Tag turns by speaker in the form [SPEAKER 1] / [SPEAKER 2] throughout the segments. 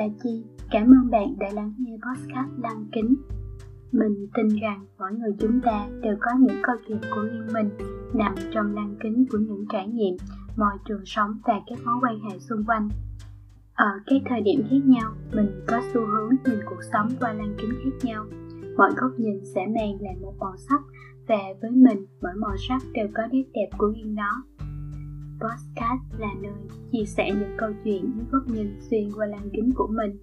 [SPEAKER 1] là Chi. Cảm ơn bạn đã lắng nghe podcast Lăng Kính. Mình tin rằng mỗi người chúng ta đều có những câu chuyện của riêng mình nằm trong lăng kính của những trải nghiệm, môi trường sống và các mối quan hệ xung quanh. Ở các thời điểm khác nhau, mình có xu hướng nhìn cuộc sống qua lăng kính khác nhau. Mỗi góc nhìn sẽ mang lại một màu sắc và với mình, mỗi màu sắc đều có nét đẹp của riêng nó. Podcast là nơi chia sẻ những câu chuyện với góc nhìn xuyên qua lăng kính của mình.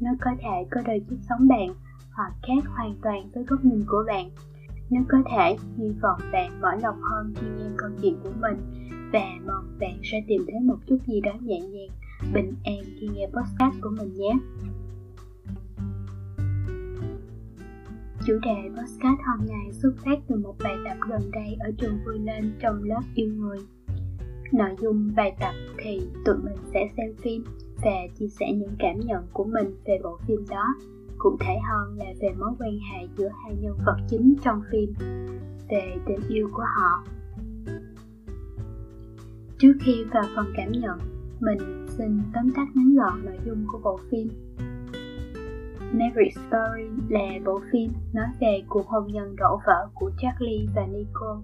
[SPEAKER 1] Nó có thể có đời chút sống bạn hoặc khác hoàn toàn với góc nhìn của bạn. Nếu có thể, hy vọng bạn mở lòng hơn khi nghe câu chuyện của mình và mong bạn sẽ tìm thấy một chút gì đó nhẹ nhàng, bình an khi nghe podcast của mình nhé. Chủ đề podcast hôm nay xuất phát từ một bài tập gần đây ở trường Vui Lên trong lớp yêu người nội dung bài tập thì tụi mình sẽ xem phim và chia sẻ những cảm nhận của mình về bộ phim đó. Cụ thể hơn là về mối quan hệ giữa hai nhân vật chính trong phim, về tình yêu của họ. Trước khi vào phần cảm nhận, mình xin tóm tắt ngắn gọn nội dung của bộ phim. Marriage Story là bộ phim nói về cuộc hôn nhân đổ vỡ của Charlie và Nicole,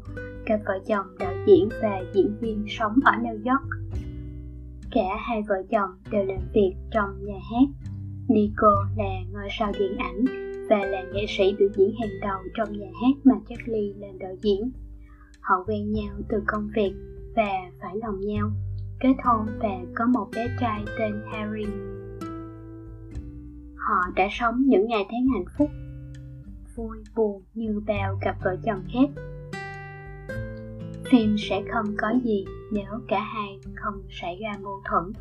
[SPEAKER 1] cặp vợ chồng đạo diễn và diễn viên sống ở New York. Cả hai vợ chồng đều làm việc trong nhà hát. Nicole là ngôi sao điện ảnh và là nghệ sĩ biểu diễn hàng đầu trong nhà hát mà Charlie làm đạo diễn. Họ quen nhau từ công việc và phải lòng nhau, kết hôn và có một bé trai tên Harry họ đã sống những ngày tháng hạnh phúc, vui, buồn như bao cặp vợ chồng khác. Phim sẽ không có gì nếu cả hai không xảy ra mâu thuẫn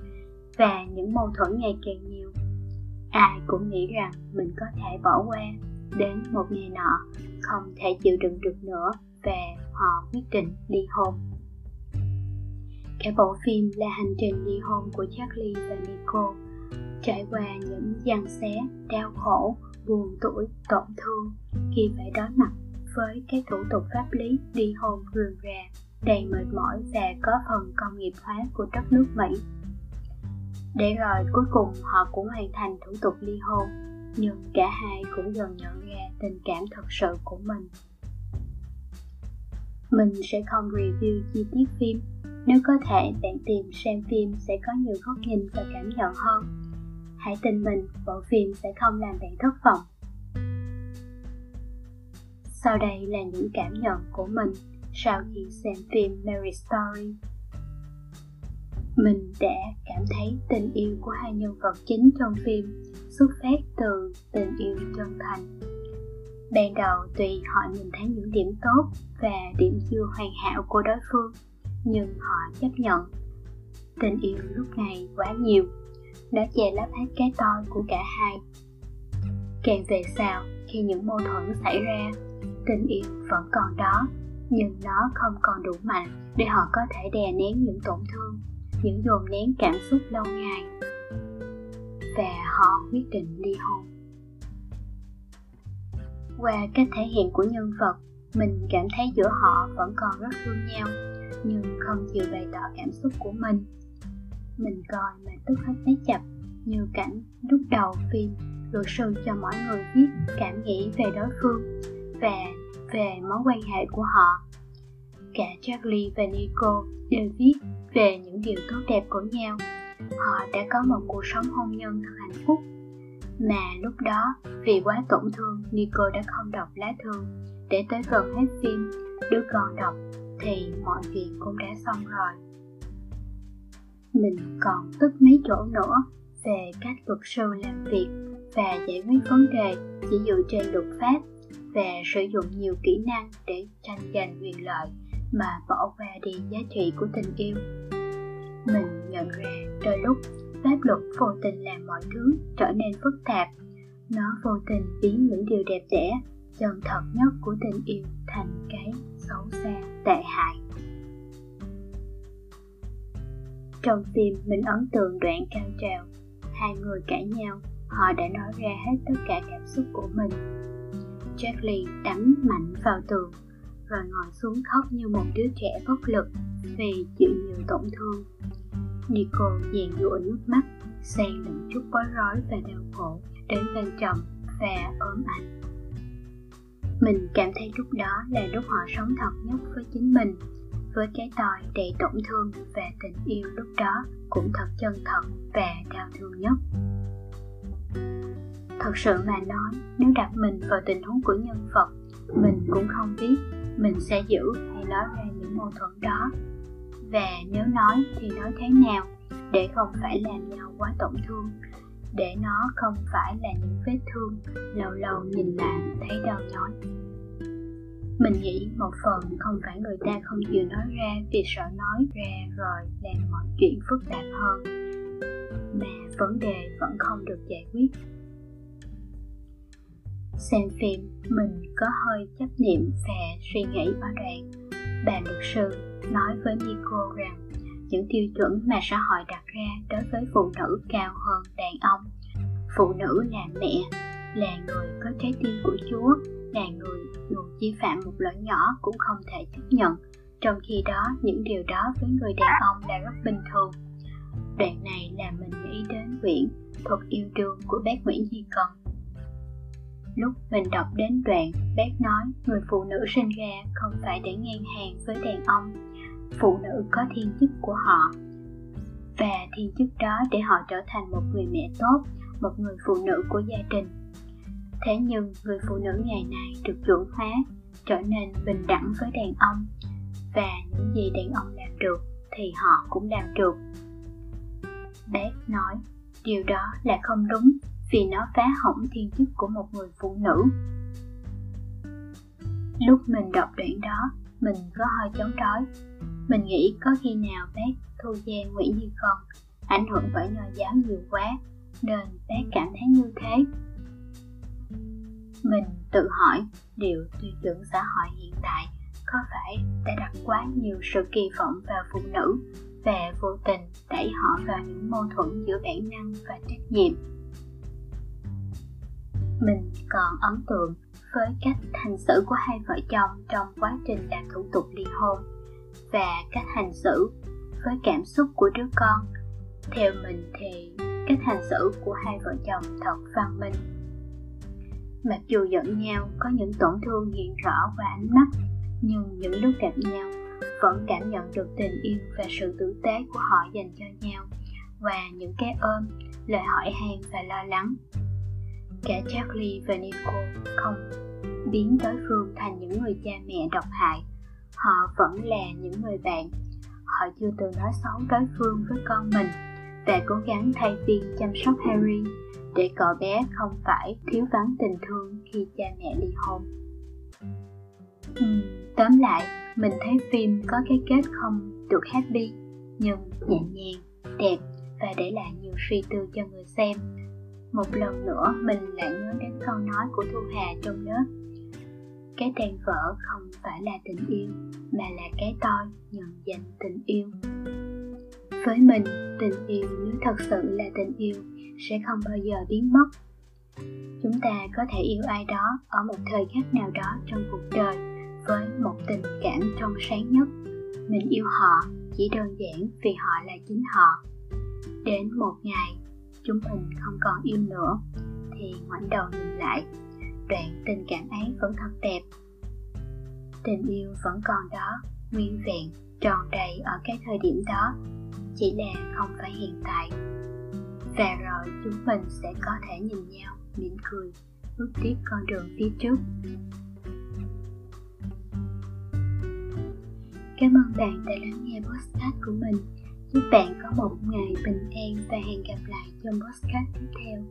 [SPEAKER 1] và những mâu thuẫn ngày càng nhiều. Ai cũng nghĩ rằng mình có thể bỏ qua đến một ngày nọ, không thể chịu đựng được nữa và họ quyết định ly hôn. Cả bộ phim là hành trình ly hôn của Charlie và Nicole trải qua những giằng xé, đau khổ, buồn tuổi, tổn thương khi phải đối mặt với các thủ tục pháp lý ly hôn rườm rà, đầy mệt mỏi và có phần công nghiệp hóa của đất nước Mỹ. Để rồi cuối cùng họ cũng hoàn thành thủ tục ly hôn, nhưng cả hai cũng dần nhận ra tình cảm thật sự của mình. Mình sẽ không review chi tiết phim, nếu có thể bạn tìm xem phim sẽ có nhiều góc nhìn và cảm nhận hơn hãy tin mình, bộ phim sẽ không làm bạn thất vọng. Sau đây là những cảm nhận của mình sau khi xem phim Mary Story. Mình đã cảm thấy tình yêu của hai nhân vật chính trong phim xuất phát từ tình yêu chân thành. Ban đầu tuy họ nhìn thấy những điểm tốt và điểm chưa hoàn hảo của đối phương, nhưng họ chấp nhận. Tình yêu lúc này quá nhiều đã che lấp hết cái tôi của cả hai. Càng về sau, khi những mâu thuẫn xảy ra, tình yêu vẫn còn đó, nhưng nó không còn đủ mạnh để họ có thể đè nén những tổn thương, những dồn nén cảm xúc lâu ngày. Và họ quyết định ly hôn. Qua cách thể hiện của nhân vật, mình cảm thấy giữa họ vẫn còn rất thương nhau, nhưng không chịu bày tỏ cảm xúc của mình mình coi mà tức hết mấy chập, như cảnh lúc đầu phim luật sư cho mọi người biết cảm nghĩ về đối phương và về mối quan hệ của họ. Cả Charlie và Nico đều viết về những điều tốt đẹp của nhau. Họ đã có một cuộc sống hôn nhân thật hạnh phúc. Mà lúc đó, vì quá tổn thương, Nico đã không đọc lá thư. Để tới gần hết phim, đứa con đọc, thì mọi chuyện cũng đã xong rồi mình còn tức mấy chỗ nữa về cách luật sư làm việc và giải quyết vấn đề chỉ dựa trên luật pháp và sử dụng nhiều kỹ năng để tranh giành quyền lợi mà bỏ qua đi giá trị của tình yêu. Mình nhận ra đôi lúc pháp luật vô tình làm mọi thứ trở nên phức tạp. Nó vô tình biến những điều đẹp đẽ, chân thật nhất của tình yêu thành trong phim mình ấn tượng đoạn cao trào, hai người cãi nhau, họ đã nói ra hết tất cả cảm xúc của mình. Charlie đấm mạnh vào tường, rồi ngồi xuống khóc như một đứa trẻ bất lực vì chịu nhiều tổn thương. Nico dàn dụa nước mắt, xen lẫn chút bối rối và đau khổ đến bên chồng và ôm anh. mình cảm thấy lúc đó là lúc họ sống thật nhất với chính mình với cái tôi đầy tổn thương và tình yêu lúc đó cũng thật chân thật và đau thương nhất. Thật sự mà nói, nếu đặt mình vào tình huống của nhân vật, mình cũng không biết mình sẽ giữ hay nói ra những mâu thuẫn đó. Và nếu nói thì nói thế nào để không phải làm nhau quá tổn thương, để nó không phải là những vết thương lâu lâu nhìn lại thấy đau nhói mình nghĩ một phần không phải người ta không chịu nói ra vì sợ nói ra rồi làm mọi chuyện phức tạp hơn. Mà vấn đề vẫn không được giải quyết. Xem phim, mình có hơi chấp niệm và suy nghĩ ở đoạn bà luật sư nói với Nico rằng những tiêu chuẩn mà xã hội đặt ra đối với phụ nữ cao hơn đàn ông, phụ nữ là mẹ, là người có trái tim của chúa là người, dù chỉ phạm một lỗi nhỏ cũng không thể chấp nhận. Trong khi đó, những điều đó với người đàn ông là rất bình thường. Đoạn này làm mình nghĩ đến quyển thuật yêu đương của bác nguyễn di cần. Lúc mình đọc đến đoạn, bác nói người phụ nữ sinh ra không phải để ngang hàng với đàn ông. Phụ nữ có thiên chức của họ. Và thiên chức đó để họ trở thành một người mẹ tốt, một người phụ nữ của gia đình thế nhưng người phụ nữ ngày nay được chuẩn hóa trở nên bình đẳng với đàn ông. Và những gì đàn ông làm được thì họ cũng làm được. Bác nói, điều đó là không đúng, vì nó phá hỏng thiên chức của một người phụ nữ. Lúc mình đọc đoạn đó, mình có hơi chống đói mình nghĩ có khi nào bác thu giang nguyễn như con ảnh hưởng bởi nho giáo nhiều quá, nên bác cảm thấy như thế mình tự hỏi liệu tiêu chuẩn xã hội hiện tại có phải đã đặt quá nhiều sự kỳ vọng vào phụ nữ và vô tình đẩy họ vào những mâu thuẫn giữa bản năng và trách nhiệm? Mình còn ấn tượng với cách hành xử của hai vợ chồng trong quá trình làm thủ tục ly hôn và cách hành xử với cảm xúc của đứa con. Theo mình thì, cách hành xử của hai vợ chồng thật văn minh mặc dù giận nhau, có những tổn thương hiện rõ qua ánh mắt, nhưng những lúc gặp nhau, vẫn cảm nhận được tình yêu và sự tử tế của họ dành cho nhau, và những cái ôm, lời hỏi han và lo lắng. Cả Charlie và Nico không biến đối phương thành những người cha mẹ độc hại, họ vẫn là những người bạn. Họ chưa từng nói xấu đối phương với con mình và cố gắng thay phiên chăm sóc Harry để cậu bé không phải thiếu vắng tình thương khi cha mẹ ly hôn. Ừ, tóm lại, mình thấy phim có cái kết không được happy nhưng nhẹ nhàng, đẹp và để lại nhiều suy tư cho người xem. Một lần nữa mình lại nhớ đến câu nói của Thu Hà trong lớp cái tan vỡ không phải là tình yêu mà là cái tôi nhận dành tình yêu với mình tình yêu nếu thật sự là tình yêu sẽ không bao giờ biến mất. Chúng ta có thể yêu ai đó ở một thời khắc nào đó trong cuộc đời với một tình cảm trong sáng nhất. Mình yêu họ chỉ đơn giản vì họ là chính họ. Đến một ngày chúng mình không còn yêu nữa, thì ngoảnh đầu nhìn lại, đoạn tình cảm ấy vẫn thật đẹp. Tình yêu vẫn còn đó, nguyên vẹn, tròn đầy ở cái thời điểm đó, chỉ là không phải hiện tại và rồi chúng mình sẽ có thể nhìn nhau, mỉm cười, bước tiếp con đường phía trước. Cảm ơn bạn đã lắng nghe podcast của mình. Chúc bạn có một ngày bình an và hẹn gặp lại trong podcast tiếp theo.